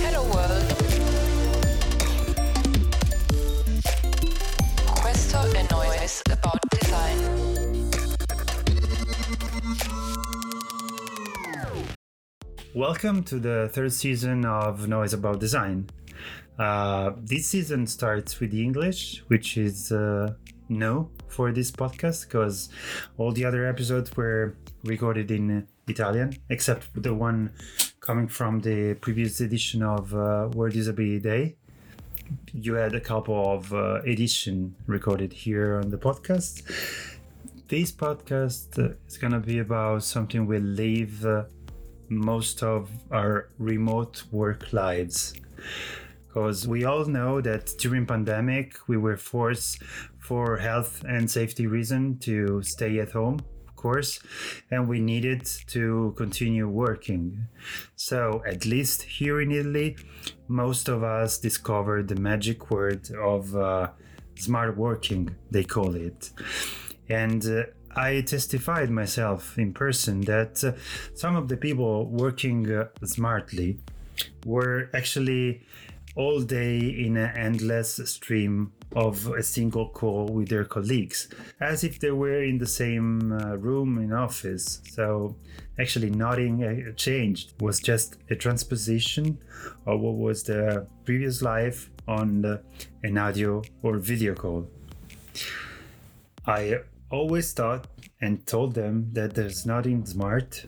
Hello world. Questo è Noise About Design. Welcome to the third season of Noise About Design. Uh, this season starts with the English, which is uh, no for this podcast because all the other episodes were recorded in Italian, except the one coming from the previous edition of uh, World Disability Day. You had a couple of uh, edition recorded here on the podcast. This podcast uh, is gonna be about something we live uh, most of our remote work lives because we all know that during pandemic we were forced for health and safety reason to stay at home course and we needed to continue working. So at least here in italy most of us discovered the magic word of uh, smart working they call it. And uh, I testified myself in person that uh, some of the people working uh, smartly were actually all day in an endless stream of a single call with their colleagues, as if they were in the same uh, room in office. So actually, nothing uh, changed. It was just a transposition of what was the previous life on the, an audio or video call. I always thought and told them that there's nothing smart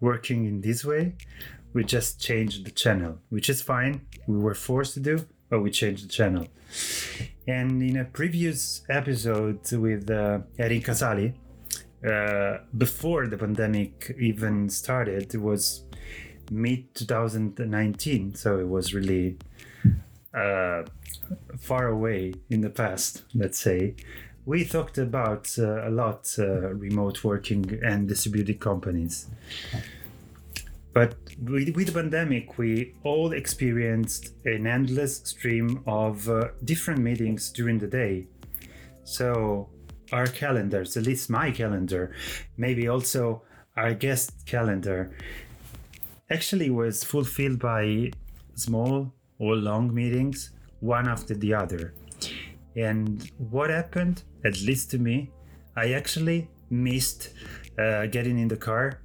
working in this way. We just changed the channel, which is fine. We were forced to do, but we changed the channel. And in a previous episode with uh, Erin Casali, uh, before the pandemic even started, it was mid 2019, so it was really uh, far away in the past, let's say we talked about uh, a lot uh, remote working and distributed companies. But with, with the pandemic, we all experienced an endless stream of uh, different meetings during the day. So, our calendars, at least my calendar, maybe also our guest calendar, actually was fulfilled by small or long meetings, one after the other. And what happened, at least to me, I actually missed uh, getting in the car,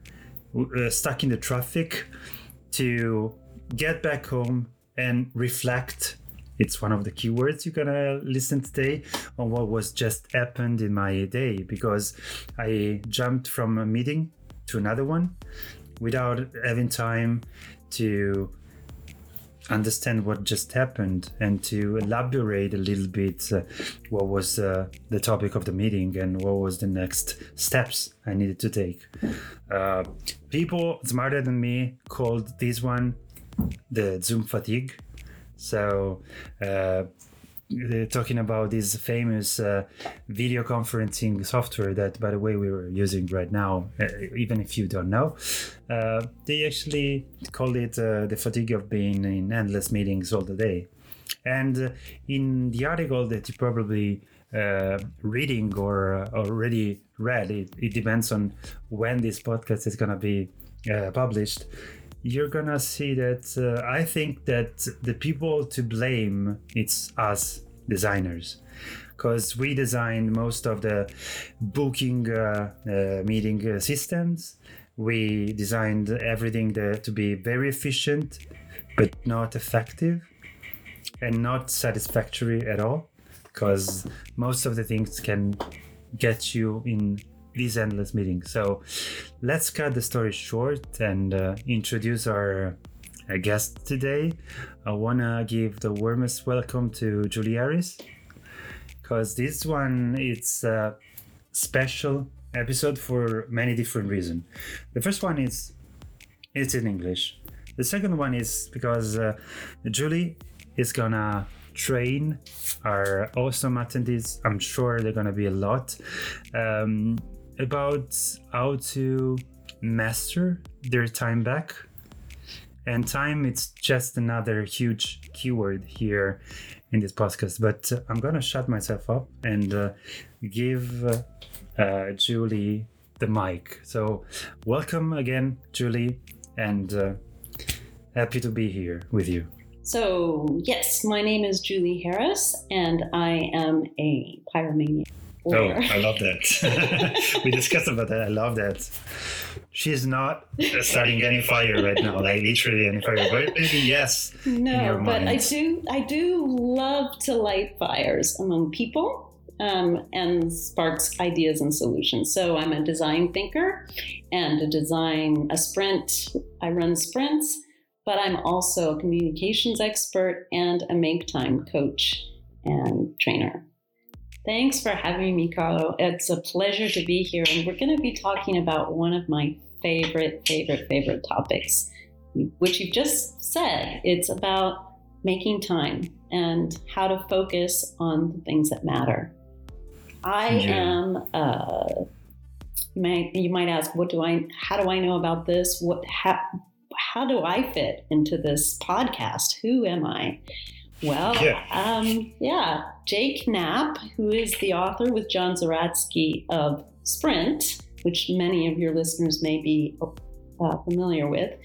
uh, stuck in the traffic, to get back home and reflect. It's one of the keywords you're gonna listen today on what was just happened in my day because I jumped from a meeting to another one without having time to understand what just happened and to elaborate a little bit uh, what was uh, the topic of the meeting and what was the next steps I needed to take. Uh, people smarter than me called this one the Zoom fatigue. So, uh, talking about this famous uh, video conferencing software that, by the way, we were using right now, uh, even if you don't know. Uh, they actually call it uh, the fatigue of being in endless meetings all the day. And uh, in the article that you probably uh, reading or already read, it, it depends on when this podcast is going to be published you're gonna see that uh, I think that the people to blame it's us designers because we designed most of the booking uh, uh, meeting uh, systems. We designed everything there to be very efficient, but not effective and not satisfactory at all because most of the things can get you in these endless meetings. So let's cut the story short and uh, introduce our uh, guest today. I want to give the warmest welcome to Julie Harris because this one it's a special episode for many different reasons. The first one is it's in English. The second one is because uh, Julie is gonna train our awesome attendees. I'm sure they're gonna be a lot. Um, about how to master their time back. And time, it's just another huge keyword here in this podcast. But uh, I'm gonna shut myself up and uh, give uh, Julie the mic. So, welcome again, Julie, and uh, Happy to be here with you. So, yes, my name is Julie Harris, and I am a pyromaniac. Oh, I love that. we discussed about that. I love that. She's not starting any fire right now, like literally any fire, but maybe yes. No, but I do. I do love to light fires among people um, and sparks ideas and solutions. So I'm a design thinker and a design a sprint. I run sprints but I'm also a communications expert and a make time coach and trainer. Thanks for having me, Carlo. It's a pleasure to be here, and we're going to be talking about one of my favorite, favorite, favorite topics, which you've just said. It's about making time and how to focus on the things that matter. I yeah. am. Uh, you might, you might ask, what do I? How do I know about this? What? How, how do I fit into this podcast? Who am I? Well, yeah. Um, yeah, Jake Knapp, who is the author with John Zeratsky of Sprint, which many of your listeners may be uh, familiar with,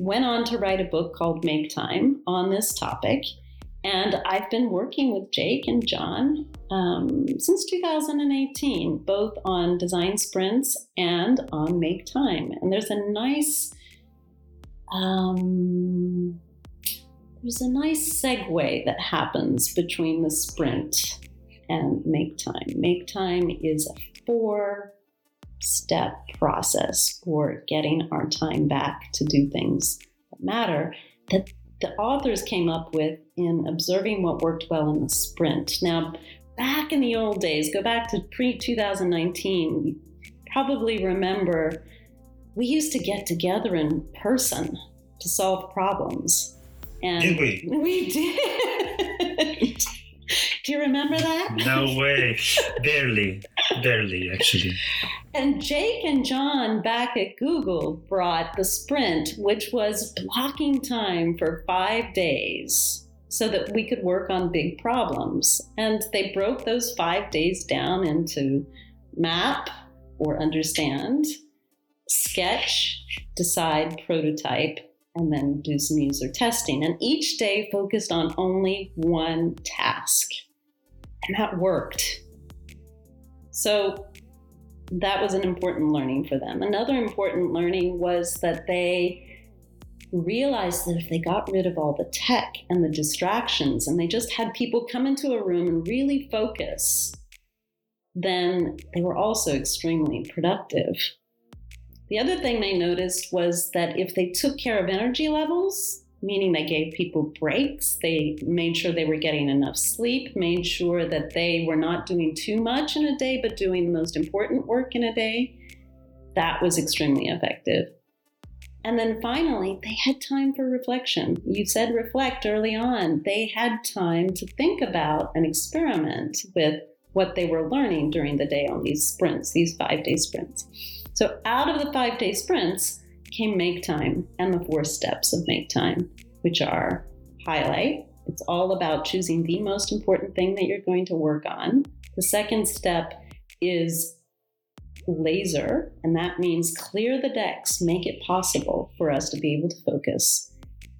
went on to write a book called Make Time on this topic. And I've been working with Jake and John um, since 2018, both on design sprints and on Make Time. And there's a nice um, there's a nice segue that happens between the sprint and make time. Make time is a four step process for getting our time back to do things that matter that the authors came up with in observing what worked well in the sprint. Now, back in the old days, go back to pre 2019, probably remember we used to get together in person to solve problems. And did we? We did. Do you remember that? No way. barely. Barely, actually. And Jake and John back at Google brought the sprint, which was blocking time for five days so that we could work on big problems. And they broke those five days down into map or understand, sketch, decide, prototype, and then do some user testing. And each day focused on only one task. And that worked. So that was an important learning for them. Another important learning was that they realized that if they got rid of all the tech and the distractions and they just had people come into a room and really focus, then they were also extremely productive. The other thing they noticed was that if they took care of energy levels, meaning they gave people breaks, they made sure they were getting enough sleep, made sure that they were not doing too much in a day, but doing the most important work in a day, that was extremely effective. And then finally, they had time for reflection. You said reflect early on. They had time to think about and experiment with what they were learning during the day on these sprints, these five day sprints. So out of the five day sprints came Make Time and the four steps of Make Time, which are highlight. It's all about choosing the most important thing that you're going to work on. The second step is laser, and that means clear the decks, make it possible for us to be able to focus.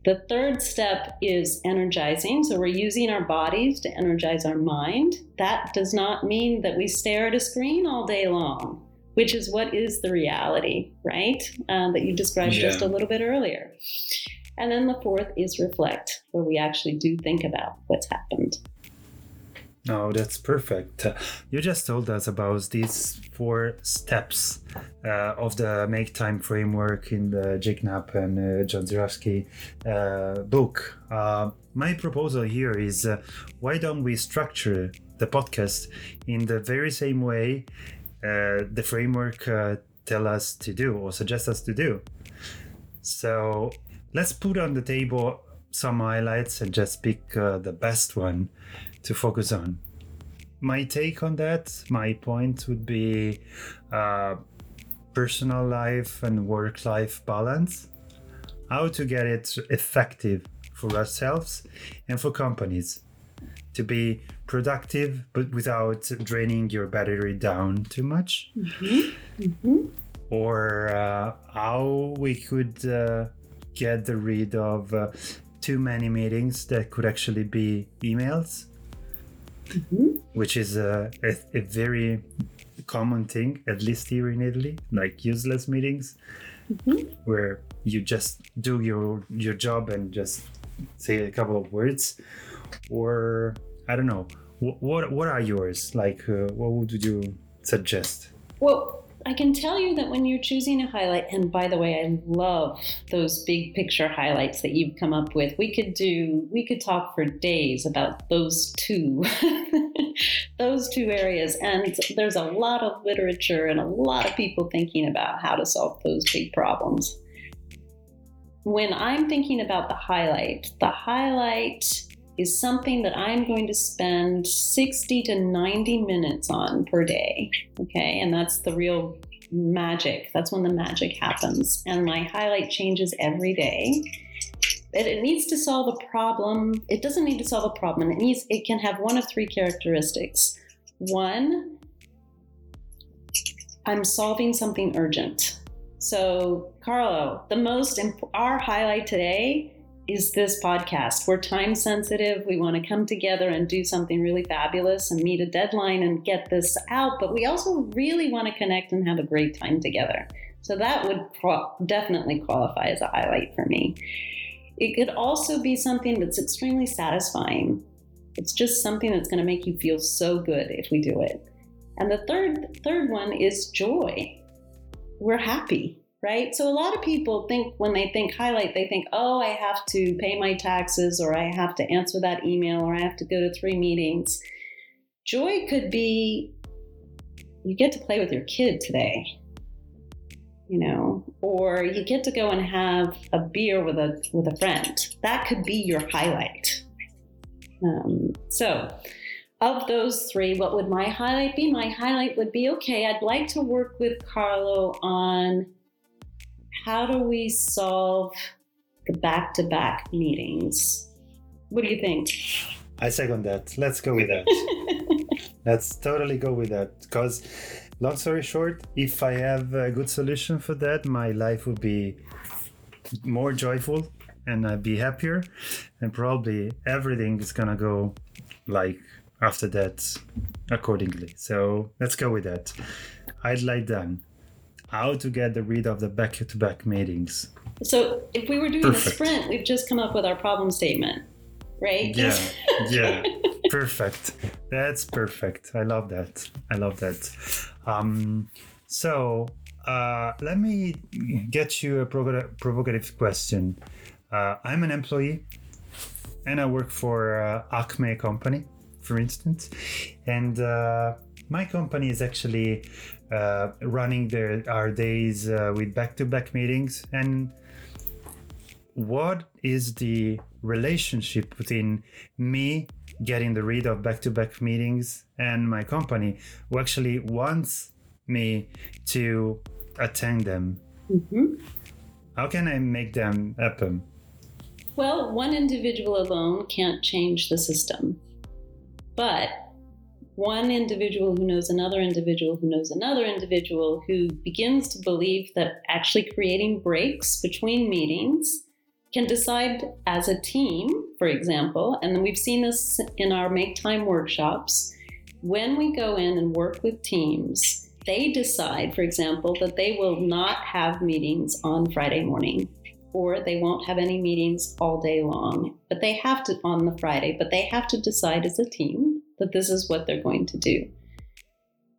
The third step is energizing. So we're using our bodies to energize our mind. That does not mean that we stare at a screen all day long which is what is the reality, right? Um, that you described yeah. just a little bit earlier. And then the fourth is reflect, where we actually do think about what's happened. Oh, that's perfect. You just told us about these four steps uh, of the Make Time framework in the Jake Knapp and uh, John Zeratsky uh, book. Uh, my proposal here is uh, why don't we structure the podcast in the very same way the framework uh, tell us to do or suggest us to do. So let's put on the table some highlights and just pick uh, the best one to focus on. My take on that, my point would be uh, personal life and work life balance. How to get it effective for ourselves and for companies to be productive but without draining your battery down too much mm-hmm. Mm-hmm. or uh, how we could uh, get the rid of uh, too many meetings that could actually be emails, Mhm. which is a, a, a very common thing, at least here in Italy, like useless meetings, Mhm. where you just do your your job and just say a couple of words, or I don't know. What what, are yours? Like, uh, what would you suggest? Well, I can tell you that when you're choosing a highlight, and by the way, I love those big picture highlights that you've come up with. We could do, we could talk for days about those two, those two areas. And there's a lot of literature and a lot of people thinking about how to solve those big problems. When I'm thinking about the highlight, the highlight is something that I'm going to spend 60 to 90 minutes on per day. Okay, and that's the real magic. That's when the magic happens. And my highlight changes every day. It needs to solve a problem. It doesn't need to solve a problem. It needs it can have one of three characteristics. One, I'm solving something urgent. So, Carlo, the most imp- our highlight today is this podcast. We're time sensitive. We want to come together and do something really fabulous and meet a deadline and get this out. But we also really want to connect and have a great time together. So that would pro- definitely qualify as a highlight for me. It could also be something that's extremely satisfying. It's just something that's going to make you feel so good if we do it. And the third third one is joy. We're happy right? So a lot of people think when they think highlight, they think, oh, I have to pay my taxes, or I have to answer that email, or I have to go to three meetings. Joy could be you get to play with your kid today, you know, or you get to go and have a beer with a with a friend. That could be your highlight. Um, so. Of those three, what would my highlight be? My highlight would be okay, I'd like to work with Carlo on how do we solve the back to back meetings? What do you think? I second that. Let's go with that. Let's totally go with that. Because, long story short, if I have a good solution for that, my life would be more joyful and I'd be happier. And probably everything is gonna go like after that accordingly. So let's go with that. I'd like done. How to get the rid of the back to back meetings. So, if we were doing Perfect. a sprint, we've just come up with our problem statement, right? Yeah, yeah, perfect. That's perfect. I love that. I love that. Um, so uh, let me get you a provo- provocative question. Uh, I'm an employee, and I work for uh, Acme company, for instance, and uh, my company is actually uh, running their our days uh, with back-to-back meetings and what is the relationship between me getting the rid of back-to-back meetings and my company who actually wants me to attend them Mhm. how can i make them happen Well, one individual alone can't change the system. But one individual who knows another individual who knows another individual who begins to believe that actually creating breaks between meetings can decide as a team, for example, and we've seen this in our Make Time workshops. When we go in and work with teams, they decide, for example, that they will not have meetings on Friday morning or they won't have any meetings all day long. But they have to on the Friday, but they have to decide as a team that this is what they're going to do.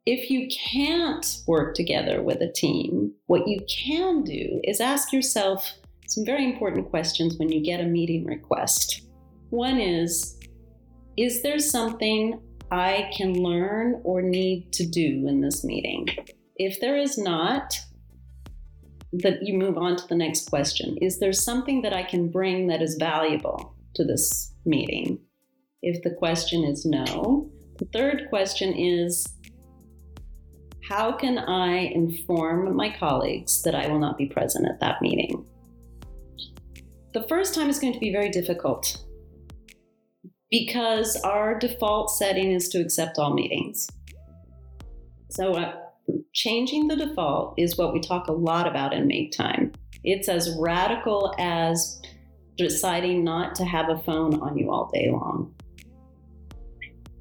If you can't work together with a team, what you can do is ask yourself some very important questions when you get a meeting request. One is Is there something I can learn or need to do in this meeting? If there is not, that you move on to the next question. Is there something that I can bring that is valuable to this meeting? If the question is no, the third question is how can I inform my colleagues that I will not be present at that meeting? The first time is going to be very difficult because our default setting is to accept all meetings. So, uh, changing the default is what we talk a lot about in Make Time. It's as radical as deciding not to have a phone on you all day long.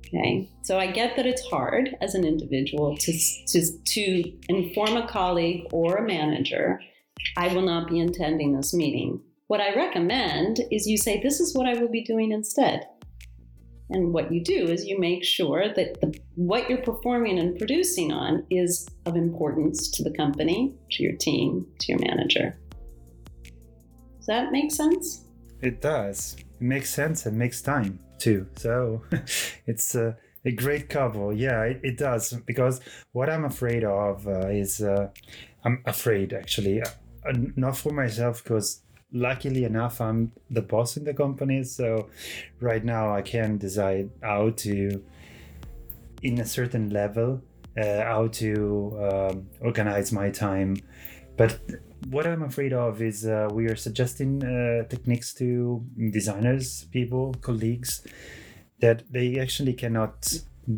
Okay, so I get that it's hard as an individual to, to, to inform a colleague or a manager, I will not be attending this meeting. What I recommend is you say, This is what I will be doing instead. And what you do is you make sure that the, what you're performing and producing on is of importance to the company, to your team, to your manager. Does that make sense? It does. It makes sense and makes time too. So it's a, a great couple. Yeah, it, it, does. Because what I'm afraid of uh, is uh, I'm afraid actually, uh, not for myself, because luckily enough i'm the boss in the company so right now i can decide how to in a certain level uh, how to um, organize my time but what i'm afraid of is uh, we are suggesting uh, techniques to designers people colleagues that they actually cannot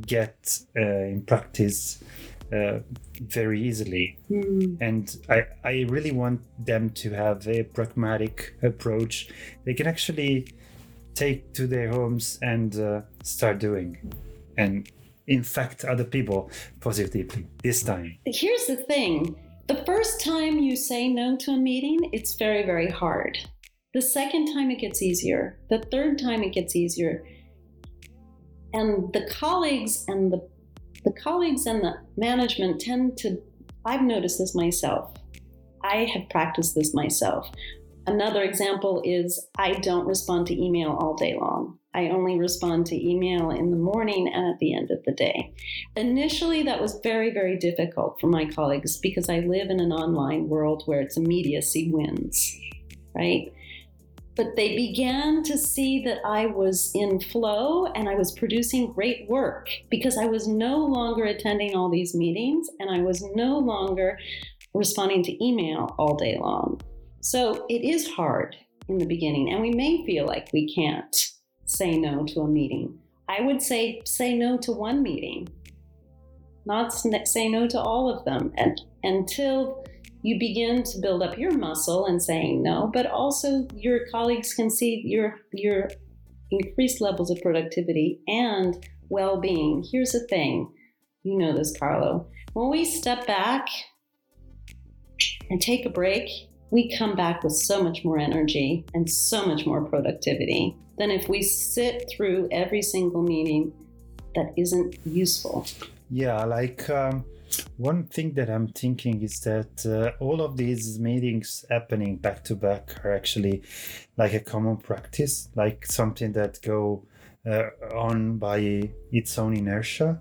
get uh, in practice uh, very easily. Mm. And I, I really want them to have a pragmatic approach they can actually take to their homes and uh, start doing. And infect other people positively this time. Here's the thing the first time you say no to a meeting, it's very, very hard. The second time it gets easier. The third time it gets easier. And the colleagues and the the colleagues and the management tend to, I've noticed this myself. I have practiced this myself. Another example is I don't respond to email all day long. I only respond to email in the morning and at the end of the day. Initially, that was very, very difficult for my colleagues because I live in an online world where it's immediacy wins, right? but they began to see that I was in flow and I was producing great work because I was no longer attending all these meetings and I was no longer responding to email all day long. So it is hard in the beginning, and we may feel like we can't say no to a meeting. I would say say no to one meeting, not say no to all of them, and until you begin to build up your muscle and saying no, but also your colleagues can see your your increased levels of productivity and well-being. Here's the thing, you know this, Carlo. When we step back and take a break, we come back with so much more energy and so much more productivity than if we sit through every single meeting that isn't useful. Yeah, like um, one thing that I'm thinking is that uh, all of these meetings happening back to back are actually like a common practice, like something that go uh, on by its own inertia.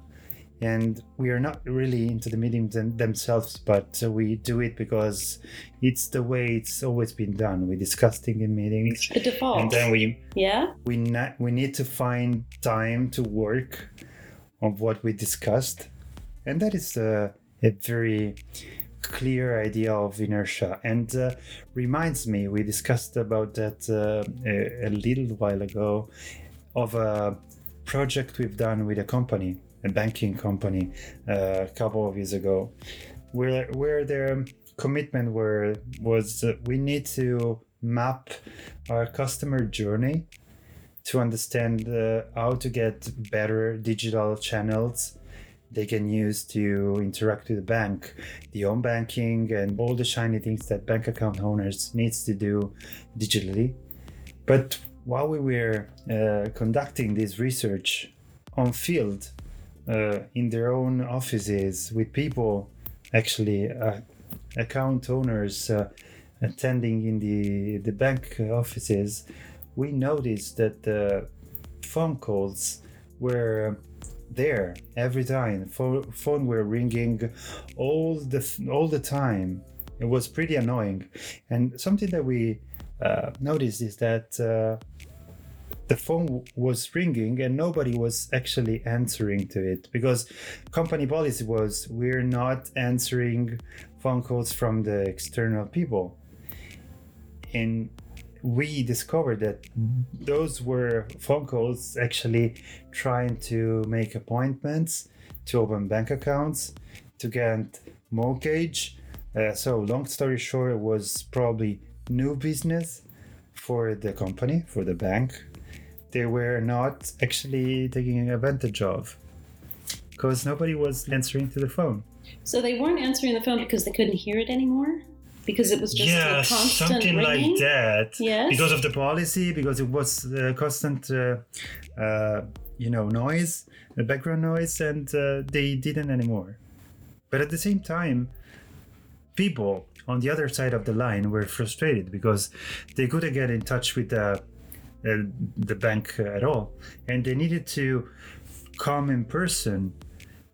And we are not really into the meetings them- themselves, but uh, we do it because it's the way it's always been done. We discuss things in meetings, the default, and then we yeah? we na- we need to find time to work on what we discussed. And that is a, a very clear idea of inertia. And uh, reminds me we discussed about that uh, a, a, little while ago of a project we've done with a company a banking company uh, a couple of years ago where where their commitment were was we need to map our customer journey to understand uh, how to get better digital channels they can use to interact with the bank, the home banking, and all the shiny things that bank account owners needs to do digitally. But while we were uh, conducting this research on field, uh, in their own offices with people, actually uh, account owners uh, attending in the the bank offices, we noticed that the phone calls were there every time. Phone, phone were ringing all the all the time. It was pretty annoying. And something that we uh, noticed is that uh, the phone was ringing and nobody was actually answering to it because company policy was we're not answering phone calls from the external people. And we discovered that those were phone calls actually trying to make appointments to open bank accounts to get mortgage uh, so, long story short, it was probably new business for the company, for the bank. They were not actually taking advantage of because nobody was answering to the phone. So they weren't answering the phone because they couldn't hear it anymore? Because it was just yeah, a constant something ringing? like that. Yes. Because of the policy, because it was uh, constant, uh, uh, you know, noise, the background noise, and uh, they didn't anymore. But at the same time, people on the other side of the line were frustrated because they couldn't get in touch with the uh, Uh, the bank at all, and they needed to come in person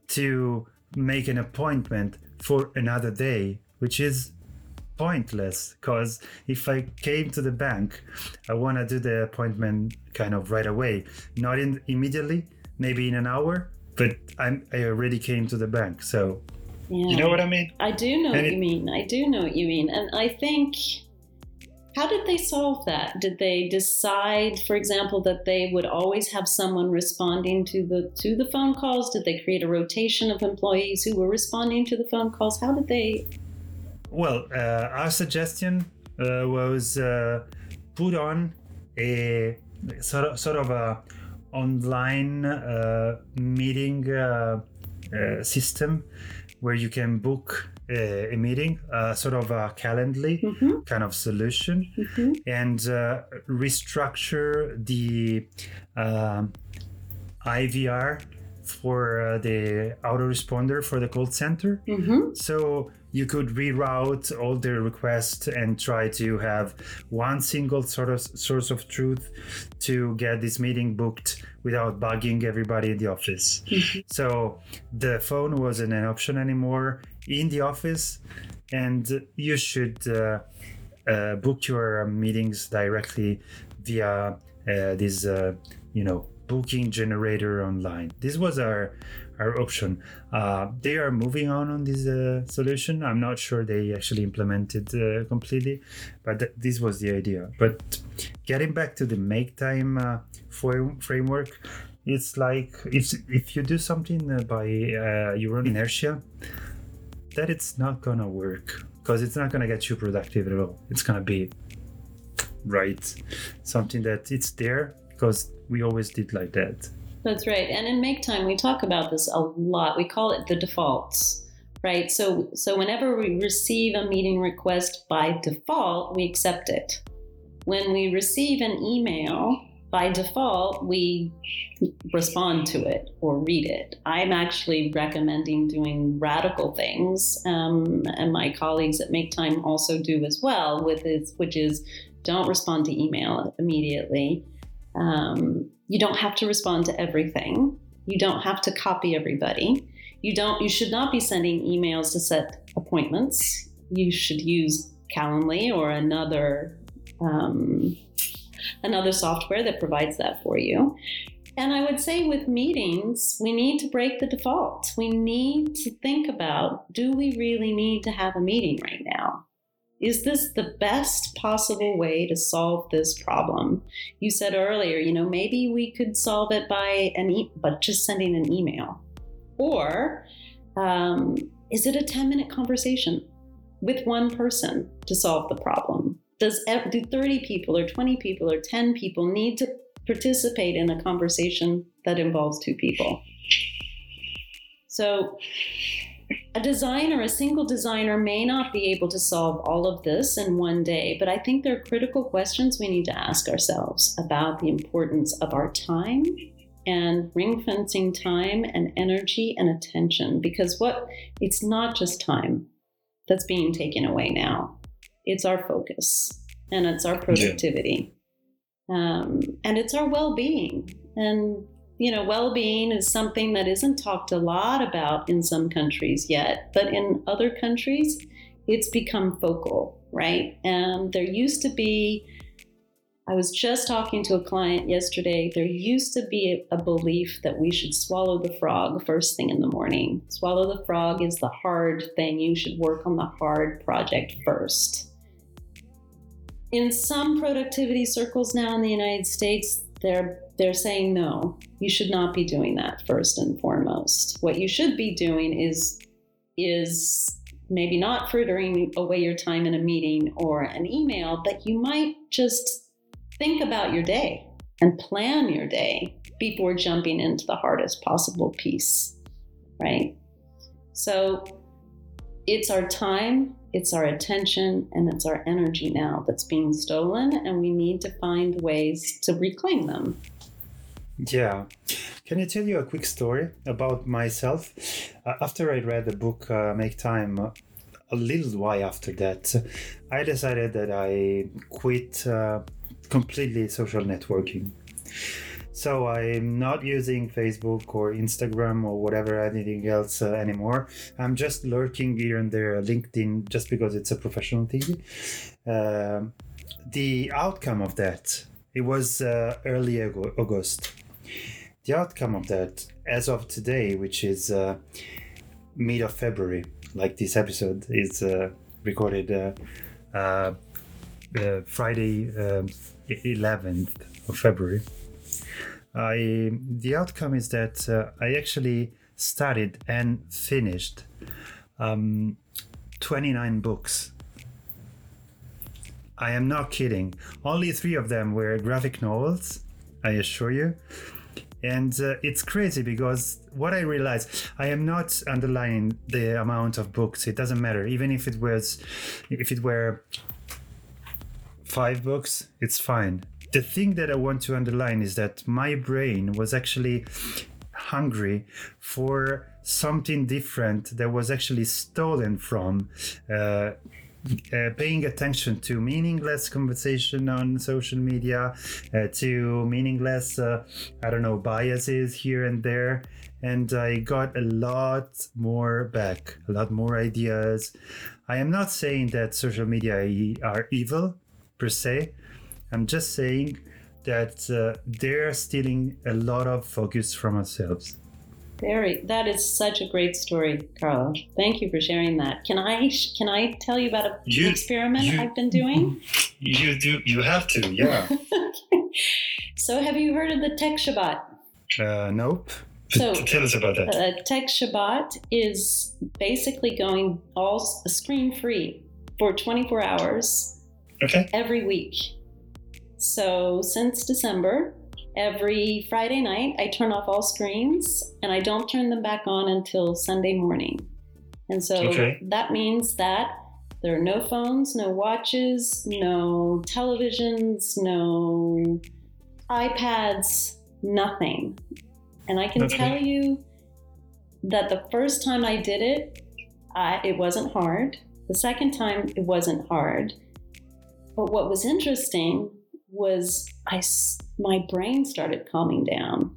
to make an appointment for another day, which is pointless because if I came to the bank, I want to do the appointment kind of right away, not in immediately, maybe in an hour, but I'm I already came to the bank, so Yeah. you know what I mean? I do know what it- you mean. I do know what you mean. And I think, how did they solve that? Did they decide, for example, that they would always have someone responding to the to the phone calls? Did they create a rotation of employees who were responding to the phone calls? How did they? Well, uh, our suggestion uh, was uh, put on a sort of, sort of a online uh, meeting uh, uh, system where you can book a, a meeting, uh, sort of a Calendly hmm kind of solution, hmm and uh, restructure the um IVR for uh, the autoresponder for the call center. hmm So you could reroute all the requests and try to have one single sort of source of truth to get this meeting booked without bugging everybody in the office. So the phone wasn't an option anymore in the office, and you should uh, uh, book your meetings directly via uh, this, uh, you know, booking generator online. This was our our option. Uh, they are moving on on this uh, solution. I'm not sure they actually implemented uh, completely, but th- this was the idea. But getting back to the make time uh, framework, it's like if if you do something uh, by uh, your own inertia, that it's not gonna work because it's not gonna get you productive at all. It's gonna be right something that it's there because we always did like that. That's right. And in Make Time, we talk about this a lot. We call it the defaults, right? So, so whenever we receive a meeting request by default, we accept it. When we receive an email, by default, we respond to it or read it. I'm actually recommending doing radical things, um, and my colleagues at Make Time also do as well. With this, which is don't respond to email immediately. Um, you don't have to respond to everything. You don't have to copy everybody. You don't. You should not be sending emails to set appointments. You should use Calendly or another um, another software that provides that for you. And I would say with meetings, we need to break the default. We need to think about do we really need to have a meeting right now? Is this the best possible way to solve this problem? You said earlier, you know, maybe we could solve it by an e- but just sending an email. Or um, is it a 10 minute conversation with one person to solve the problem? Does do 30 people or 20 people or 10 people need to participate in a conversation that involves two people? So a designer, a single designer, may not be able to solve all of this in one day, but I think there are critical questions we need to ask ourselves about the importance of our time and ring fencing time and energy and attention because what it's not just time that's being taken away now. It's our focus and it's our productivity. Um, and it's our well-being. And you know well-being is something that isn't talked a lot about in some countries yet but in other countries it's become focal right? And there used to be i was just talking to a client yesterday there used to be a, a belief that we should swallow the frog first thing in the morning. Swallow the frog is the hard thing you should work on the hard project first. In some productivity circles now in the united states they're they're saying no you should not be doing that first and foremost what you should be doing is is maybe not frittering away your time in a meeting or an email, but you might just think about your day and plan your day before jumping into the hardest possible piece, right? So it's our time, it's our attention, and it's our energy now that's being stolen, and we need to find ways to reclaim them. Yeah. Can I tell you a quick story about myself? Uh, after I read the book uh, Make Time, uh, a little while after that, I decided that I quit uh, completely social networking. So I'm not using Facebook or Instagram or whatever anything else uh, anymore. I'm just lurking here and there, LinkedIn, just because it's a professional thing. The outcome of that, it was uh, early August. The outcome of that, as of today, which is uh, mid of February, like this episode is uh, recorded uh, uh, uh, Friday, um, 11th of February. I the outcome is that uh, I actually studied and finished um, 29 books. I am not kidding. Only three of them were graphic novels, I assure you. And uh, it's crazy because what I realized, I am not underlining the amount of books. It doesn't matter, even if it was, if it were five books, it's fine. The thing that I want to underline is that my brain was actually hungry for something different that was actually stolen from uh, uh, paying attention to meaningless conversation on social media, uh, to meaningless, uh, I don't know, biases here and there. And I got a lot more back, a lot more ideas. I am not saying that social media are evil per se. I'm just saying that uh, they're stealing a lot of focus from ourselves. Very. That is such a great story, Carlo. Thank you for sharing that. Can I can I tell you about a, You- an experiment you- I've been doing? You do, you have to, yeah. so, have you heard of the Tech Shabbat? uh, nope. So- tell us about that. Uh, Tech Shabbat is basically going all screen free for 24 hours Okay. every week. So, since December, every Friday night, I turn off all screens and I don't turn them back on until Sunday morning. And so Okay. that means that there are no phones, no watches, no televisions, no iPads, nothing. And I can Okay. tell you that the first time I did it, I, it wasn't hard. The second time, it wasn't hard. But what was interesting was I, my brain started calming down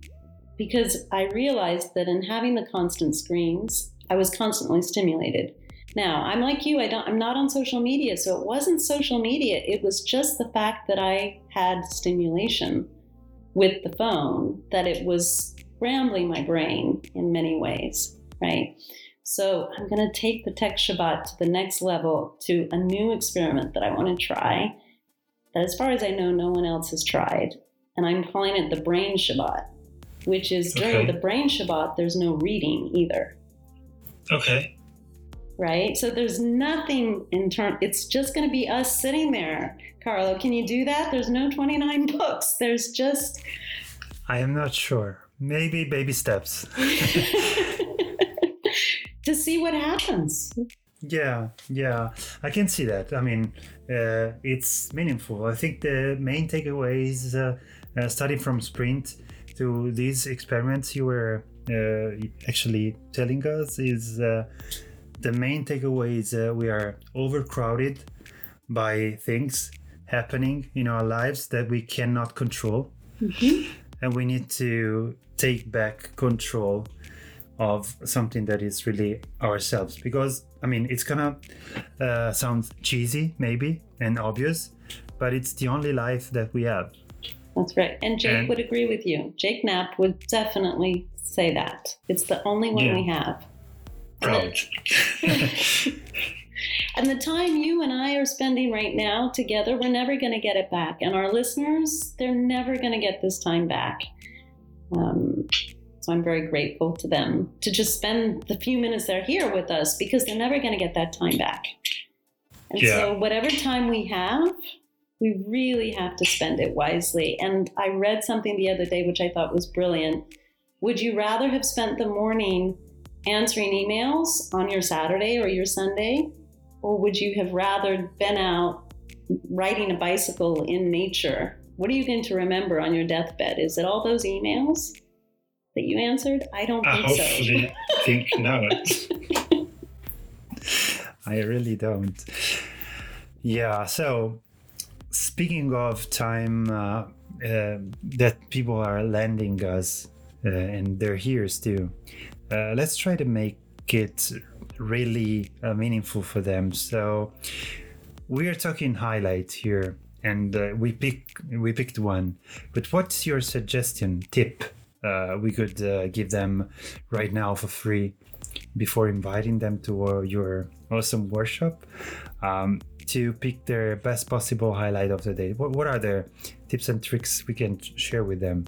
because I realized that in having the constant screens, I was constantly stimulated. Now, I'm like you, I don't I'm not on social media, so it wasn't social media, it was just the fact that I had stimulation with the phone that it was rambling my brain in many ways, right? So I'm going to take the Tech Shabbat to the next level to a new experiment that I want to try. That, as far as I know, no one else has tried. And I'm calling it the Brain Shabbat, which is during Okay. the Brain Shabbat, there's no reading either, Okay. right? So there's nothing in turn. It's just going to be us sitting there. Carlo, can you do that? There's no 29 books. There's just. I am not sure. Maybe baby steps. to see what happens. Yeah, yeah, I can see that. I mean, uh, it's meaningful. I think the main takeaway is uh, starting from sprint to these experiments you were uh, actually telling us, is uh, the main takeaway is uh, we are overcrowded by things happening in our lives that we cannot control, and we need to take back control of something that is really ourselves. Because i mean it's gonna uh, sound cheesy maybe and obvious but it's the only life that we have That's right. And Jake And- would agree with you. Jake Knapp would definitely say that. It's the only one Yeah. we have. And the time you and I are spending right now together, we're never going to get it back. And our listeners, they're never going to get this time back. Um, So I'm very grateful to them to just spend the few minutes they're here with us because they're never going to get that time back. And Yeah. so, whatever time we have, we really have to spend it wisely. And I read something the other day which I thought was brilliant. Would you rather have spent the morning answering emails on your Saturday or your Sunday? Or would you have rather been out riding a bicycle in nature? What are you going to remember on your deathbed? Is it all those emails that you answered? I don't think I think so. hopefully think not. I really don't. Yeah. So, speaking of time uh, uh, that people are lending us, uh, and they're here too, uh, let's try to make it really uh, meaningful for them. So, we are talking highlight here, and uh, we pick we picked one. But what's your suggestion tip? We could give them right now for free before inviting them to your awesome workshop um, to pick their best possible highlight of the day. What, what are the tips and tricks we can share with them?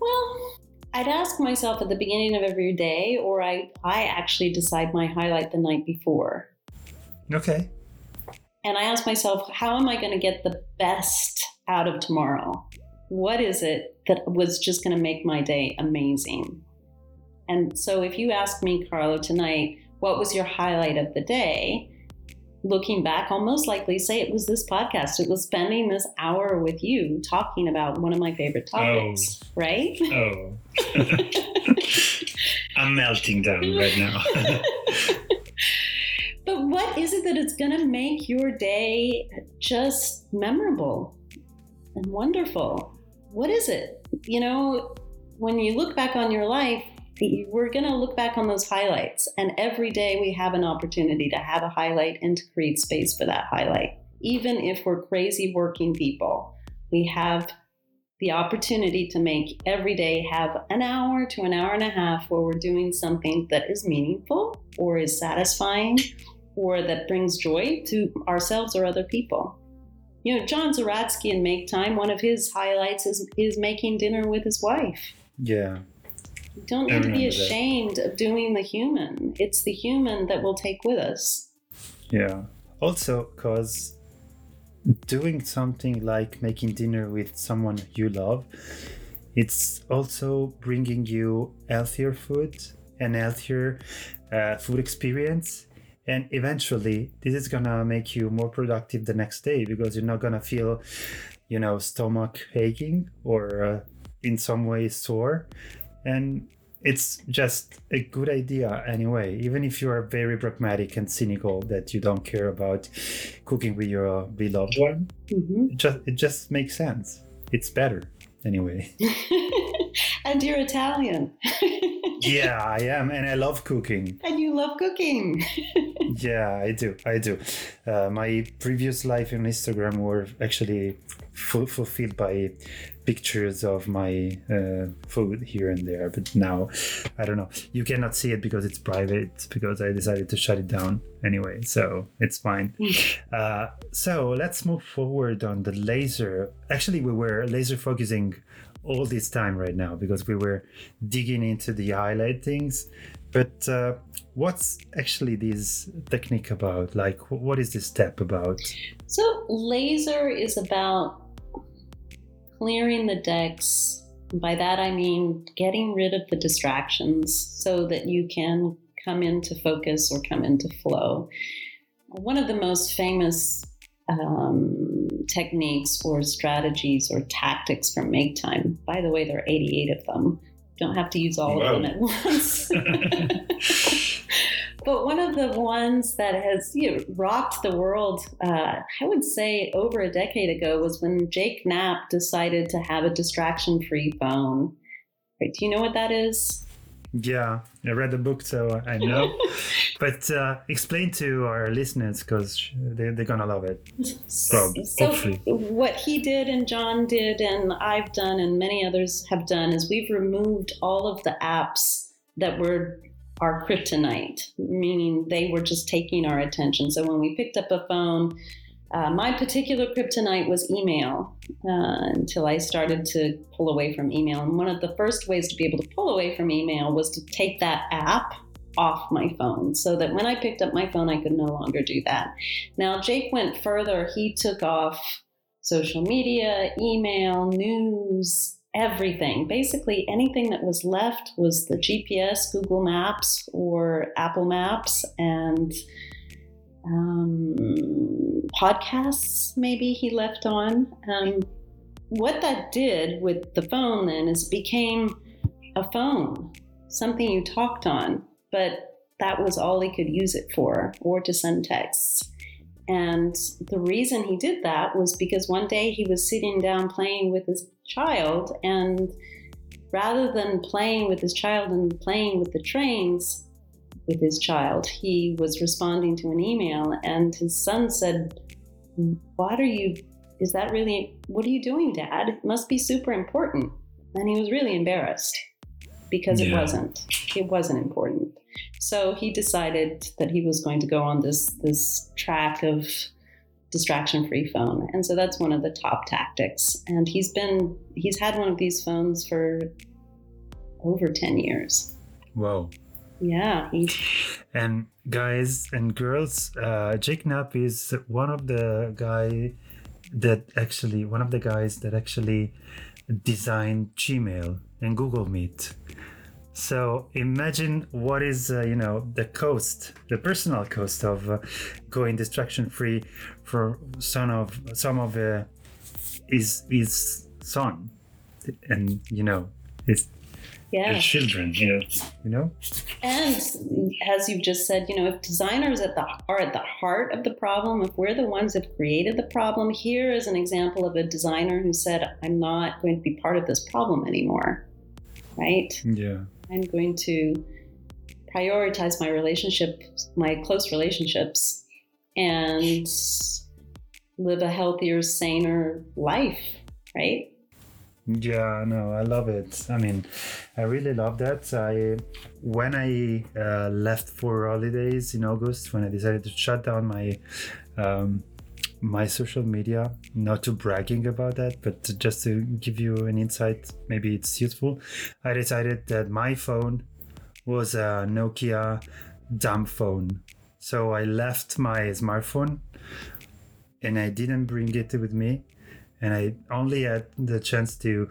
Well, I'd ask myself at the beginning of every day, or I, I actually decide my highlight the night before. Okay. And I ask myself, how am I going to get the best out of tomorrow? What is it that was just going to make my day amazing? And so if you ask me, Carlo, tonight, what was your highlight of the day? Looking back, I'll most likely say it was this podcast. It was spending this hour with you talking about one of my favorite oh. topics, right? Oh. I'm melting down right now. But what is it that it's going to make your day just memorable and wonderful? What is it? You know, when you look back on your life, we're going to look back on those highlights. And every day we have an opportunity to have a highlight and to create space for that highlight. Even if we're crazy working people, we have the opportunity to make every day have an hour to an hour and a half where we're doing something that is meaningful or is satisfying or that brings joy to ourselves or other people. You know, John Zeratsky in Make Time, one of his highlights is, is making dinner with his wife. yeah. You don't need to be that. ashamed of doing the human. It's the human that we'll take with us. Yeah. Also, because doing something like making dinner with someone you love, it's also bringing you healthier food and healthier uh, food experience. And eventually, this is gonna make you more productive the next day because you're not gonna feel, you know, stomach aching or uh, in some way sore. And it's just a good idea anyway even if you are very pragmatic and cynical that you don't care about cooking with your beloved one Mhm. it just it just makes sense it's better anyway and you're Italian. yeah i am and i love cooking and you love cooking. yeah i do i do uh, my previous life on instagram were actually fu- fulfilled by pictures of my uh, food here and there but now i don't know. You cannot see it because it's private because i decided to shut it down anyway so it's fine. Uh, so let's move forward on the laser. Actually we were laser focusing all this time right now because we were digging into the highlight things. But uh, what's actually this technique about? Like what is this step about? So, laser is about clearing the decks. By that, I mean getting rid of the distractions so that you can come into focus or come into flow. One of the most famous um, techniques or strategies or tactics from Make Time, by the way, there are 88 of them. Don't have to use all of them at once. But one of the ones that has you know, rocked the world, uh, I would say over a decade ago, was when Jake Knapp decided to have a distraction free phone. Right, do you know what that is? yeah i read the book so i know but uh, explain to our listeners because they, they're gonna love it so hopefully. what he did and John did and I've done and many others have done is we've removed all of the apps that were our kryptonite, meaning they were just taking our attention. So when we picked up a phone, Uh, my particular kryptonite was email uh, until I started to pull away from email. And one of the first ways to be able to pull away from email was to take that app off my phone so that when I picked up my phone, I could no longer do that. Now, Jake went further. He took off social media, email, news, everything. Basically, anything that was left was the GPS, Google Maps, or Apple Maps, and um, podcasts, maybe he left on. Um, what that did with the phone then is became a phone, something you talked on, but that was all he could use it for, or to send texts. And the reason he did that was because one day he was sitting down playing with his child, and rather than playing with his child and playing with the trains with his child, he was responding to an email, and his son said, What are you? Is that really, what are you doing, Dad? It must be super important. And he was really embarrassed because it wasn't. It wasn't important. So he decided that he was going to go on this this track of distraction free phone. And so that's one of the top tactics. And he's been he's had one of these phones for over 10 years. Wow. Yeah, And guys and girls, uh, Jake Knapp is one of the guy that actually one of the guys that actually designed Gmail and Google Meet. So imagine what is uh, you know the cost, the personal cost of uh, going distraction free for some of some of uh, his his son, and you know his, yeah. his children. You know, you know. And as you've just said, you know, if designers at the are at the heart of the problem, if we're the ones that created the problem, here is an example of a designer who said, "I'm not going to be part of this problem anymore." Right? Yeah. I'm going to prioritize my relationship, my close relationships, and live a healthier, saner life. Right? Yeah, no, I love it. I mean, I really love that. I when I uh, left for holidays in August, when I decided to shut down my um, my social media, not to bragging about that, but just to give you an insight, maybe it's useful. I decided that my phone was a Nokia dumb phone, so I left my smartphone and I didn't bring it with me and I only had the chance to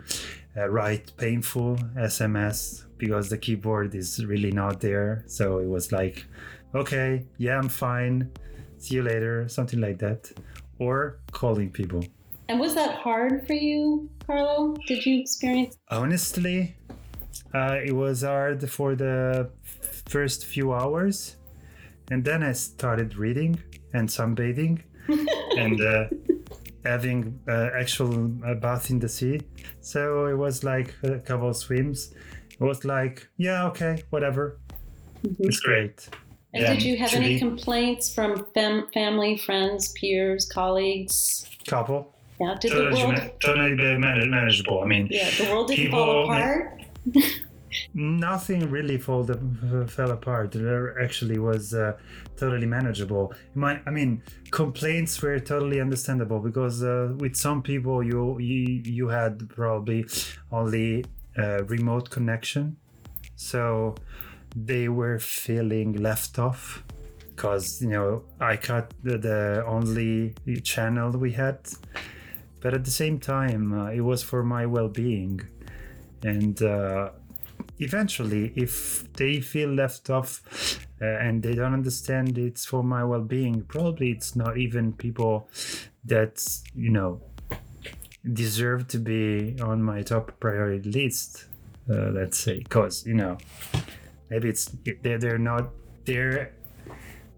uh, write painful SMS because the keyboard is really not there. So it was like, okay, yeah, I'm fine. See you later, something like that. Or calling people. And was that hard for you, Carlo? Did you experience? Honestly, uh, it was hard for the first few hours. And then I started reading and sunbathing and uh, having uh, actual uh, bath in the sea. So it was like a couple of swims. It was like, yeah, okay, whatever. It's great. And Yeah, did you have any actually- complaints from fam- family, friends, peers, colleagues? Couple. Yeah. Did the Totally, world? totally man- manageable. I mean, Yeah, the world didn't fall People- apart. nothing really fall, fell apart. There actually was uh, totally manageable. My, I mean, complaints were totally understandable because uh, with some people you you, you had probably only uh, remote connection, so they were feeling left off because you know I cut the, the only channel we had, but at the same time uh, it was for my well-being, and. Uh, eventually if they feel left off uh, and they don't understand it's for my well-being probably it's not even people that you know deserve to be on my top priority list uh, let's say because you know maybe it's they're, they're not there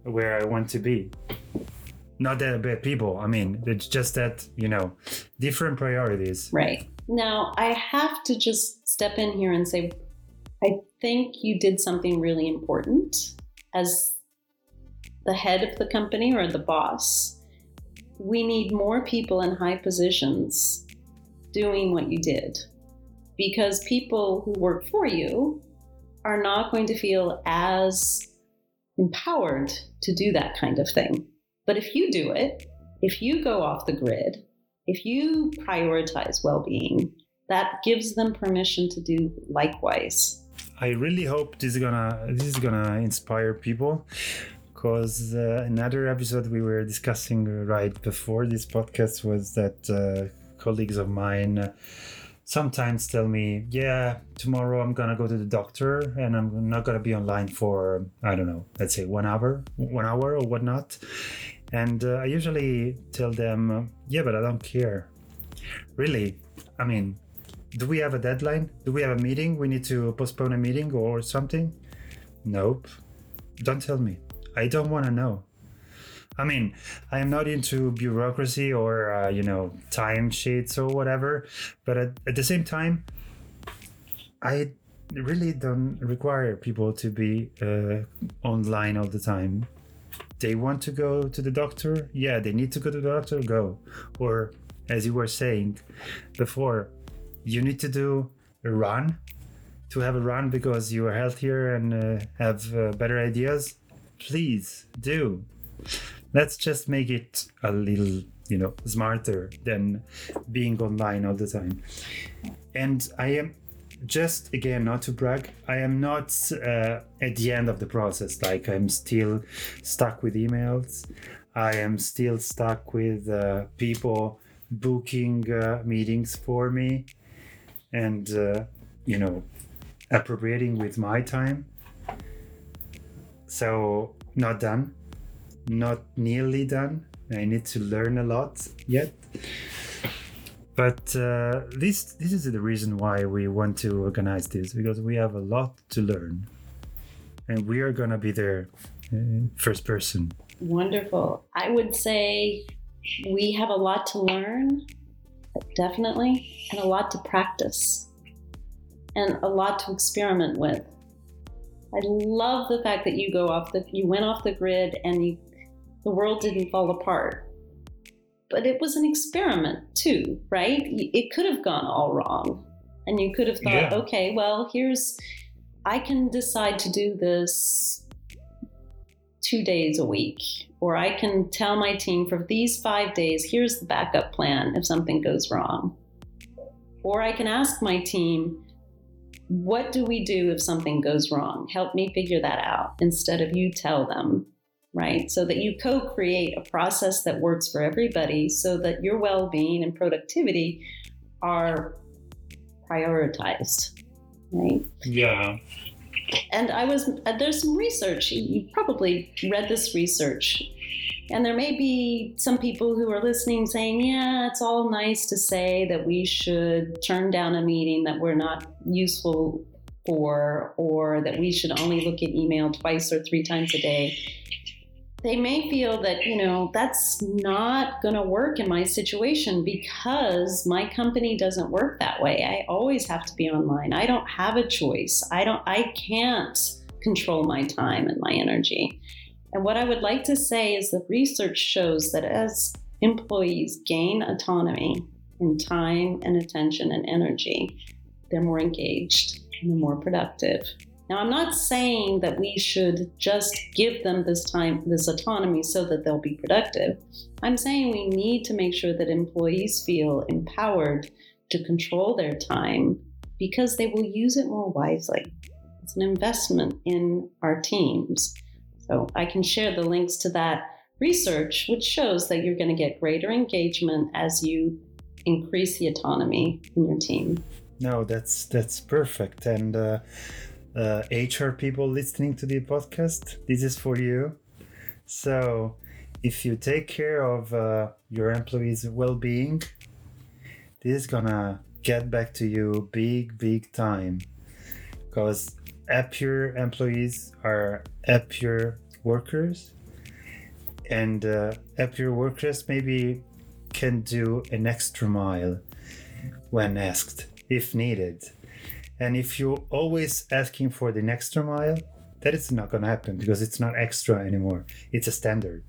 where i want to be not that they're bad people i mean it's just that you know different priorities Right. Now, I have to just step in here and say, I think you did something really important as the head of the company or the boss. We need more people in high positions doing what you did because people who work for you are not going to feel as empowered to do that kind of thing. But if you do it, if you go off the grid, if you prioritize well being, that gives them permission to do likewise. I really hope this is gonna this is gonna inspire people because uh, another episode we were discussing right before this podcast was that uh, colleagues of mine sometimes tell me, "Yeah, tomorrow I'm gonna go to the doctor and I'm not gonna be online for I don't know, let's say one hour, one hour or whatnot." And uh, I usually tell them, "Yeah, but I don't care." Really, I mean, do we have a deadline? Do we have a meeting? We need to postpone a meeting or something? Nope. Don't tell me. I don't want to know. I mean, I am not into bureaucracy or, uh, you know, time sheets or whatever, but at, at the same time, I really don't require people to be uh, online all the time. They want to go to the doctor? Yeah, they need to go to the doctor? Go. Or, as you were saying before, you need to do a run to have a run because you are healthier and uh, have uh, better ideas please do let's just make it a little you know smarter than being online all the time. And i am just again not to brag i am not uh, at the end of the process. Like i'm still stuck with emails. I am still stuck with uh, people booking uh, meetings for me and uh, you know appropriating with my time. So not done not nearly done i need to learn a lot yet but uh, this this is the reason why we want to organize this because we have a lot to learn and we are gonna be there uh, first person Wonderful. I would say we have a lot to learn, definitely, and a lot to practice, and a lot to experiment with. I love the fact that you go off the, you went off the grid, and you, the world didn't fall apart. But it was an experiment too, right? It could have gone all wrong, and you could have thought, Yeah. okay, well, here's, I can decide to do this two days a week, or I can tell my team for these five days, here's the backup plan if something goes wrong. Or I can ask my team, what do we do if something goes wrong? Help me figure that out instead of you tell them, right? So that you co create a process that works for everybody so that your well being and productivity are prioritized, right? yeah and I was uh, there's some research. You, you probably read this research, and there may be some people who are listening saying, "Yeah, it's all nice to say that we should turn down a meeting that we're not useful for, or that we should only look at email twice or three times a day." They may feel that, you know, that's not going to work in my situation because my company doesn't work that way. I always have to be online. I don't have a choice. I don't I can't control my time and my energy. And what I would like to say is that research shows that as employees gain autonomy in time and attention and energy, they're more engaged and they're more productive. Now, I'm not saying that we should just give them this time, this autonomy so that they'll be productive. I'm saying we need to make sure that employees feel empowered to control their time because they will use it more wisely. It's an investment in our teams. So I can share the links to that research, which shows that you're going to get greater engagement as you increase the autonomy in your team. No, that's that's perfect. And uh, uh, HR people listening to the podcast, this is for you. So, if you take care of uh, your employees' well-being, this is gonna get back to you big, big time. Because happier employees are happier workers, and uh, happier workers maybe can do an extra mile when asked, if needed. And if you're always asking for the extra mile, that is not going to happen because it's not extra anymore. It's a standard.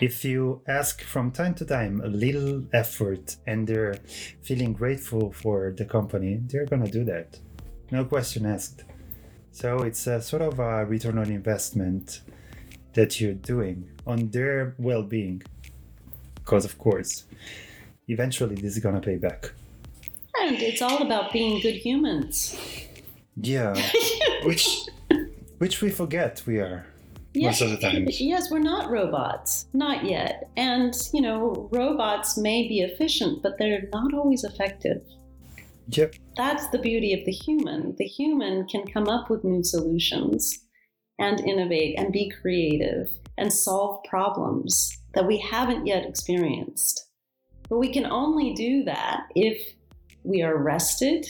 If you ask from time to time a little effort and they're feeling grateful for the company, they're going to do that. No question asked. So it's a sort of a return on investment that you're doing on their well being. because of course, eventually this is gonna pay back. And it's all about being good humans. Yeah, which which we forget we are most of the times. Yes, we're not robots. Not yet. And, you know, robots may be efficient, but they're not always effective. Yep. That's the beauty of the human. The human can come up with new solutions and innovate and be creative and solve problems that we haven't yet experienced. But we can only do that if we are rested,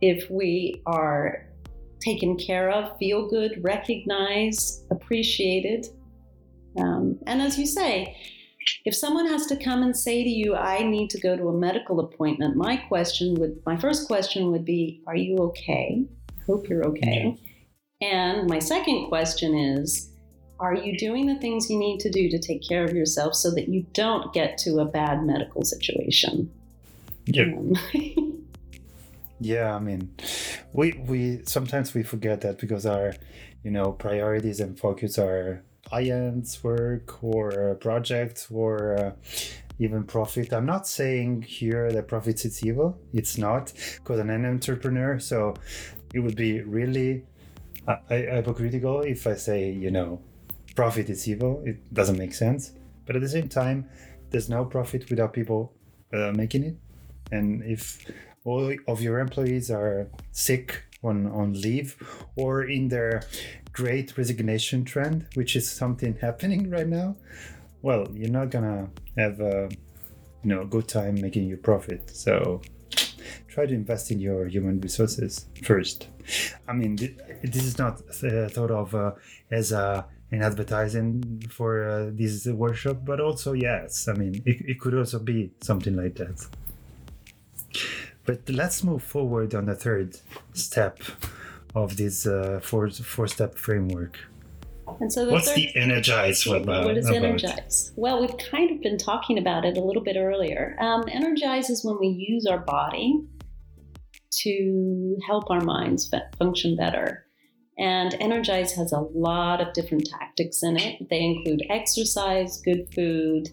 if we are taken care of, feel good, recognized, appreciated. Um, and as you say, if someone has to come and say to you, I need to go to a medical appointment, my question would, my first question would be, Are you okay? I hope you're okay. And my second question is, are you doing the things you need to do to take care of yourself so that you don't get to a bad medical situation? Yep. Um, Yeah, I mean, we we sometimes we forget that because our, you know, priorities and focus are clients' work or projects or uh, even profit. I'm not saying here that profit is evil. It's not because I'm an entrepreneur, so it would be really uh, hypocritical if I say you know, profit is evil. It doesn't make sense. But at the same time, there's no profit without people uh, making it, and if all of your employees are sick on, on leave or in their great resignation trend, which is something happening right now, well, you're not gonna have a you know good time making your profit. So try to invest in your human resources first. I mean, th- this is not uh, thought of uh, as a an advertising for uh, this workshop, but also yes, I mean it, it could also be something like that. But let's move forward on the third step of this uh, four four step framework. and so the What's third, the energize about? What is about? energize? Well, we've kind of been talking about it a little bit earlier. Um, energize is when we use our body to help our minds function better. And energize has a lot of different tactics in it. They include exercise, good food,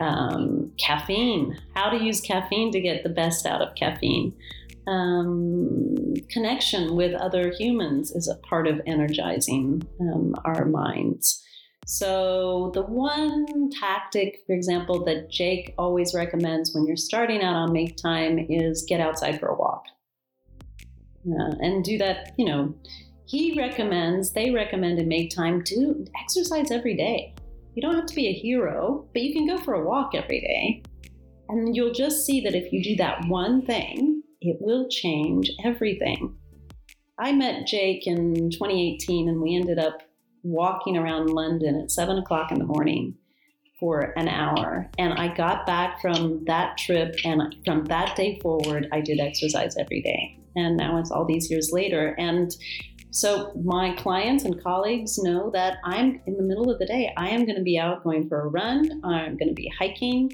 um, caffeine, how to use caffeine to get the best out of caffeine. Um, connection with other humans is a part of energizing um, our minds. So, the one tactic, for example, that Jake always recommends when you're starting out on Make Time is get outside for a walk. Uh, and do that, you know, he recommends, they recommend in Make Time, to exercise every day. You don't have to be a hero, but you can go for a walk every day. And you'll just see that if you do that one thing, it will change everything. I met Jake in 2018 and we ended up walking around London at seven o'clock in the morning for an hour. And I got back from that trip, and from that day forward, I did exercise every day. And now it's all these years later. And so my clients and colleagues know that I'm in the middle of the day, I am going to be out going for a run, I'm going to be hiking,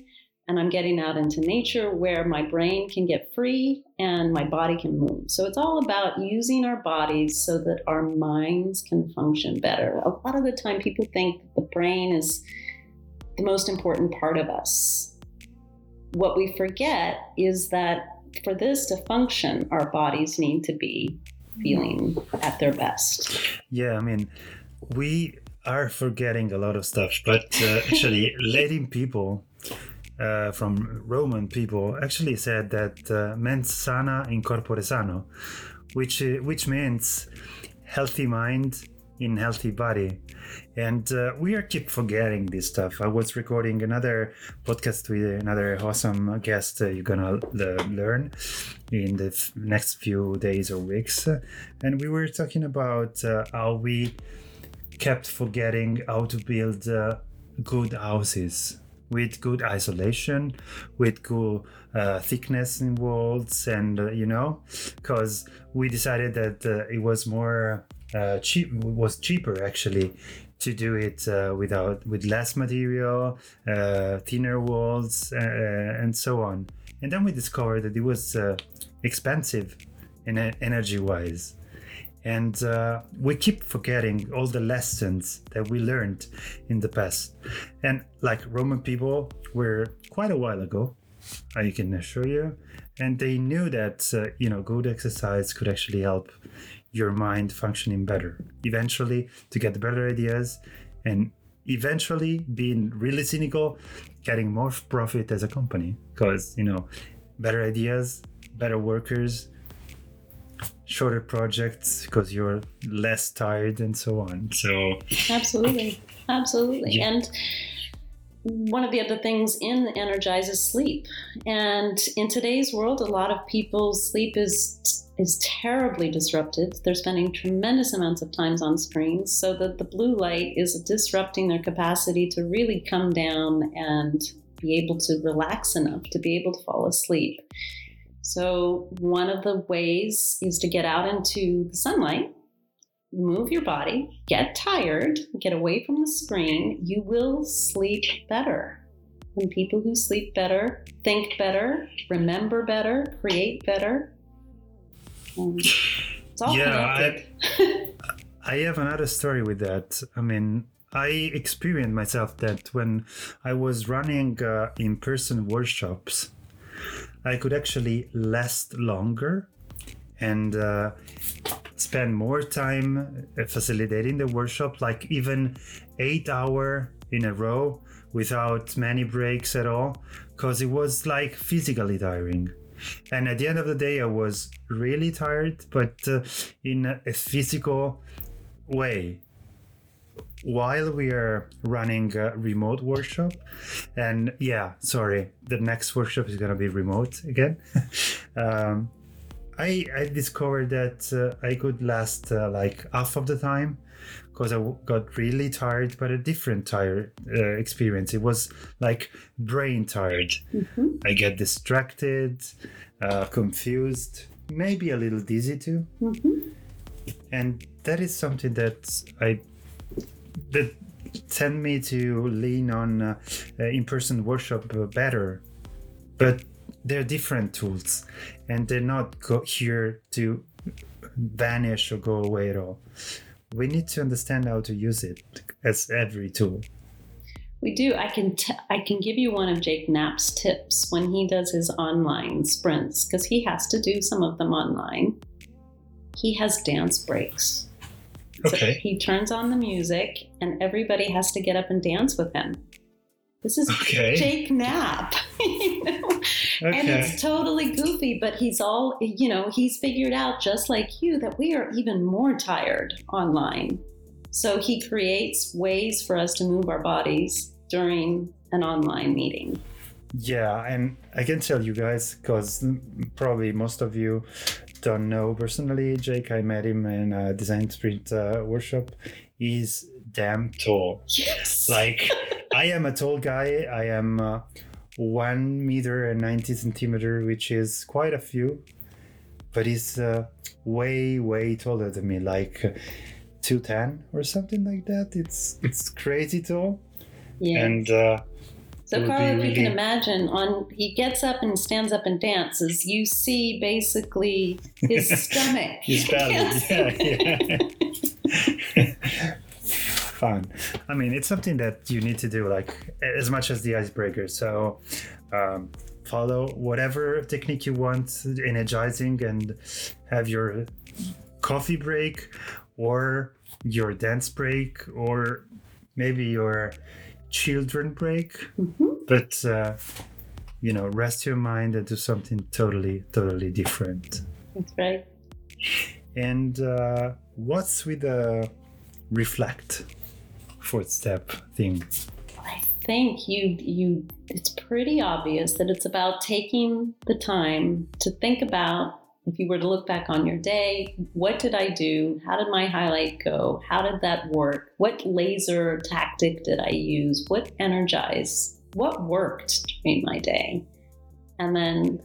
and I'm getting out into nature where my brain can get free and my body can move. So it's all about using our bodies so that our minds can function better. A lot of the time, people think the brain is the most important part of us. What we forget is that for this to function, our bodies need to be feeling at their best. Yeah, I mean, we are forgetting a lot of stuff, but uh, actually, Latin people uh, from Roman people actually said that uh, mens sana in corpore sano, which uh, which means healthy mind in healthy body. And uh, we are keep forgetting this stuff. I was recording another podcast with another awesome guest uh, you're gonna uh, learn in the f- next few days or weeks, and we were talking about uh, how we kept forgetting how to build uh, good houses with good isolation, with good uh, thickness in walls, and uh, you know, because we decided that uh, it was more uh, cheap, was cheaper actually to do it uh, without with less material, uh, thinner walls, uh, and so on. And then we discovered that it was uh, expensive, in energy wise And uh, we keep forgetting all the lessons that we learned in the past. And like Roman people were quite a while ago, I can assure you. And they knew that, uh, you know, good exercise could actually help your mind functioning better. Eventually, to get better ideas and eventually being really cynical, getting more profit as a company. Because, you know, better ideas, better workers, shorter projects because you're less tired and so on. So, Absolutely. Absolutely. Yeah. And one of the other things in Energize is sleep. And in today's world, a lot of people's sleep is is terribly disrupted. They're spending tremendous amounts of times on screens, so that the blue light is disrupting their capacity to really come down and be able to relax enough to be able to fall asleep. So, one of the ways is to get out into the sunlight move your body, get tired, get away from the screen, you will sleep better. And people who sleep better think better, remember better, create better. Um, it's all Yeah, connected. I have another story with that. I mean, I experienced myself that when I was running uh, in person workshops, I could actually last longer and uh, spend more time uh, facilitating the workshop, like even eight hour in a row without many breaks at all, because it was like physically tiring. And at the end of the day, I was really tired, but uh, in a, physical way while we are running a remote workshop and yeah sorry the next workshop is going to be remote again um, I, I discovered that uh, I could last uh, like half of the time because I w- got really tired, but a different tired uh, experience. It was like brain tired. Mhm. I get distracted, uh, confused, maybe a little dizzy too Mhm. and that is something that I that tend me to lean on uh, uh, in-person workshop better, but they're different tools, and they're not go- here to vanish or go away at all. We need to understand how to use it as every tool. We do. I can t- I can give you one of Jake Knapp's tips when he does his online sprints because he has to do some of them online. He has dance breaks. So Okay. he turns on the music and everybody has to get up and dance with him. This is Okay. Jake Knapp. you know? And it's totally goofy, but he's all, you know, he's figured out just like you that we are even more tired online. So he creates ways for us to move our bodies during an online meeting. Yeah, and I can tell you guys because probably most of you don't know personally Jake. I met him in a design sprint uh, workshop. He's damn tall. Yes. Like I am a tall guy. I am uh, one meter and ninety centimeter, which is quite a few. But he's uh, way way taller than me, like two ten or something like that. It's it's crazy tall. yeah. And uh, So, Carl, if you can imagine, on he gets up and stands up and dances, you see basically his stomach. His belly, Yes. yeah, yeah. Fun. I mean, it's something that you need to do, like as much as the icebreaker. So, um, follow whatever technique you want, energizing, and have your coffee break, or your dance break, or maybe your children break. Mhm. But uh, you know, rest your mind and do something totally, totally different. That's right. And uh, what's with the reflect fourth step thing? I think you you it's pretty obvious that it's about taking the time to think about if you were to look back on your day, what did I do? How did my highlight go? How did that work? What laser tactic did I use? What energized? What worked during my day? And then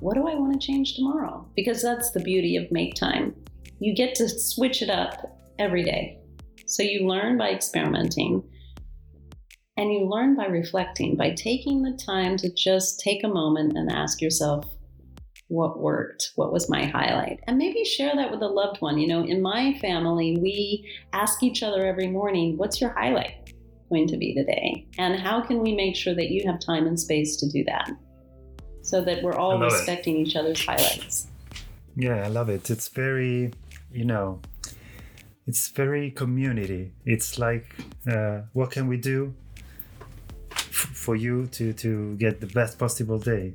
what do I want to change tomorrow? Because that's the beauty of make time. You get to switch it up every day. So you learn by experimenting and you learn by reflecting, by taking the time to just take a moment and ask yourself, what worked, what was my highlight, and maybe share that with a loved one. You know, in my family, we ask each other every morning, What's your highlight going to be today? And how can we make sure that you have time and space to do that? So that we're all love it. respecting each other's highlights. Yeah, I love it. It's very, you know, it's very community. It's like, uh, what can we do f- for you to to get the best possible day?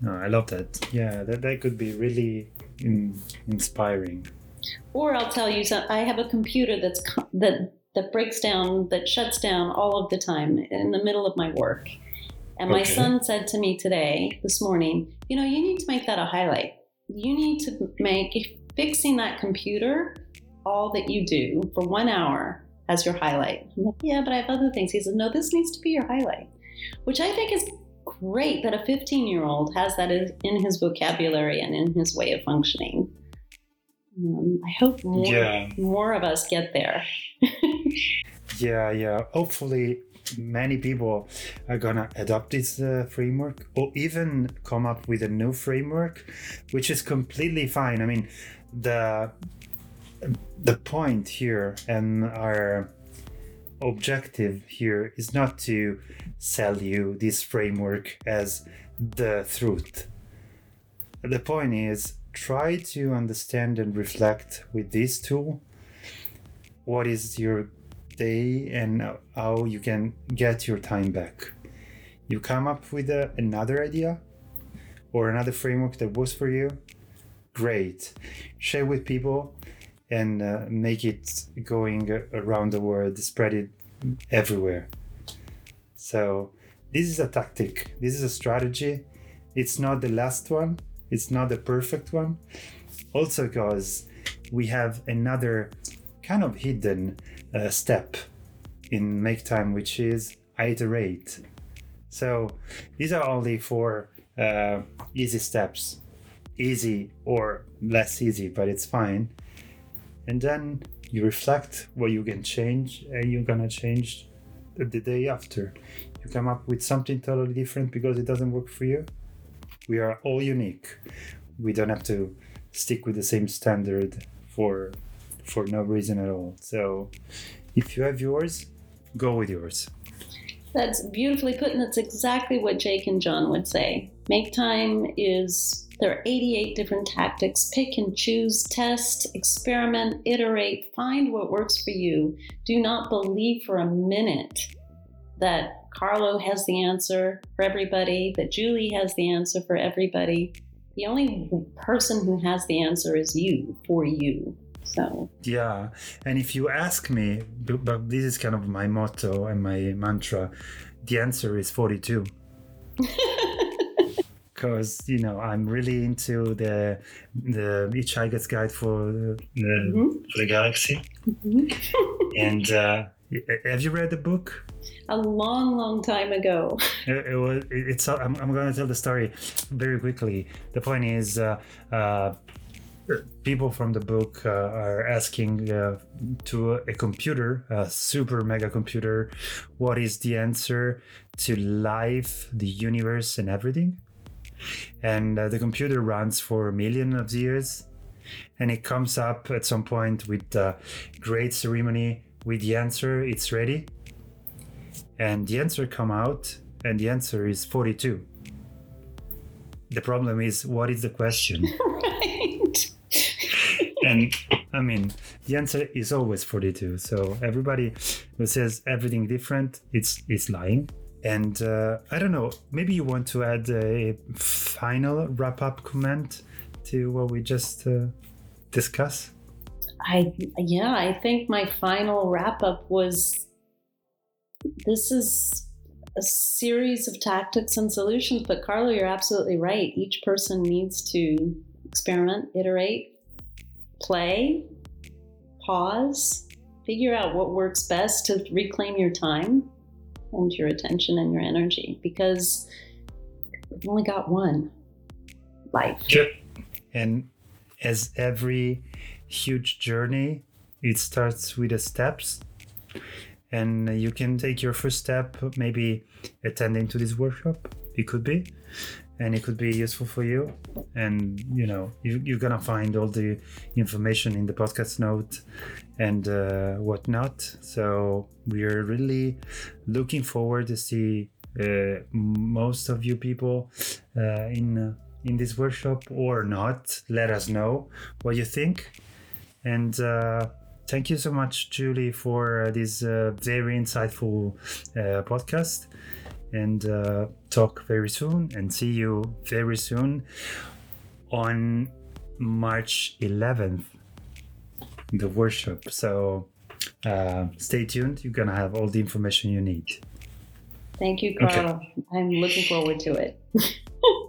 No, I love that. Yeah, that that could be really in, inspiring. Or I'll tell you, so I have a computer that's co- that that breaks down, that shuts down all of the time in the middle of my work. And my Okay. son said to me today, this morning, you know, you need to make that a highlight. You need to make fixing that computer all that you do for one hour as your highlight. I'm like, yeah, but I have other things. He said, no, this needs to be your highlight, which I think is great that a 15 year old has that in his vocabulary and in his way of functioning. Um, I hope more Yeah. more of us get there. Yeah, yeah. Hopefully, many people are gonna adopt this uh, framework or even come up with a new framework, which is completely fine. I mean, the the point here and our objective here is not to sell you this framework as the truth. The point is try to understand and reflect with this tool what is your day and how you can get your time back. You come up with a, another idea or another framework that works for you. Great. Share with people and uh, make it going around the world, spread it everywhere. So, this is a tactic, this is a strategy. It's not the last one, it's not the perfect one. Also, because we have another kind of hidden uh, step in make time which is iterate so these are only four uh, easy steps easy or less easy but it's fine and then you reflect what you can change and you're gonna change the, day after you come up with something totally different because it doesn't work for you we are all unique we don't have to stick with the same standard for for no reason at all. So if you have yours, go with yours. That's beautifully put, and that's exactly what Jake and John would say. Make time is there are 88 different tactics. Pick and choose, test, experiment, iterate, find what works for you. Do not believe for a minute that Carlo has the answer for everybody, that Julie has the answer for everybody. The only person who has the answer is you for you. So, Yeah, and if you ask me, but this is kind of my motto and my mantra, the answer is 42. Because you know I'm really into the the Hitchhiker's Guide for the, Mhm. for the Galaxy, and uh, have you read the book? a long, long time ago. It, it was. it- It's. I'm, I'm going to tell the story very quickly. The point is, uh, uh, people from the book uh, are asking uh, to a computer, a super mega computer, what is the answer to life, the universe, and everything. And uh, the computer runs for a million of years, and it comes up at some point with a great ceremony with the answer. It's ready. And the answer come out and the answer is 42 the problem is what is the question? Right. and i mean the answer is always 42 so everybody who says everything different it's it's lying and uh, i don't know maybe you want to add a final wrap up comment to what we just uh, discussed I yeah, I think my final wrap up was this is a series of tactics and solutions, but Carlo, you're absolutely right. Each person needs to experiment, iterate, play, pause, figure out what works best to reclaim your time and your attention and your energy because we've only got one life. And as every huge journey, it starts with the steps. And you can take your first step, maybe attending to this workshop. It could be. And it could be useful for you. And you know, you, you're gonna find all the information in the podcast note and uh, whatnot. So we are really looking forward to see uh, most of you people uh, in uh, in this workshop or not. Let us know what you think. And uh, thank you so much, Julie, for uh, this very insightful podcast. And uh, talk very soon and see you very soon on March 11th, the workshop. So uh, stay tuned. You're going to have all the information you need. Thank you, Okay. Carl. I'm looking forward to it.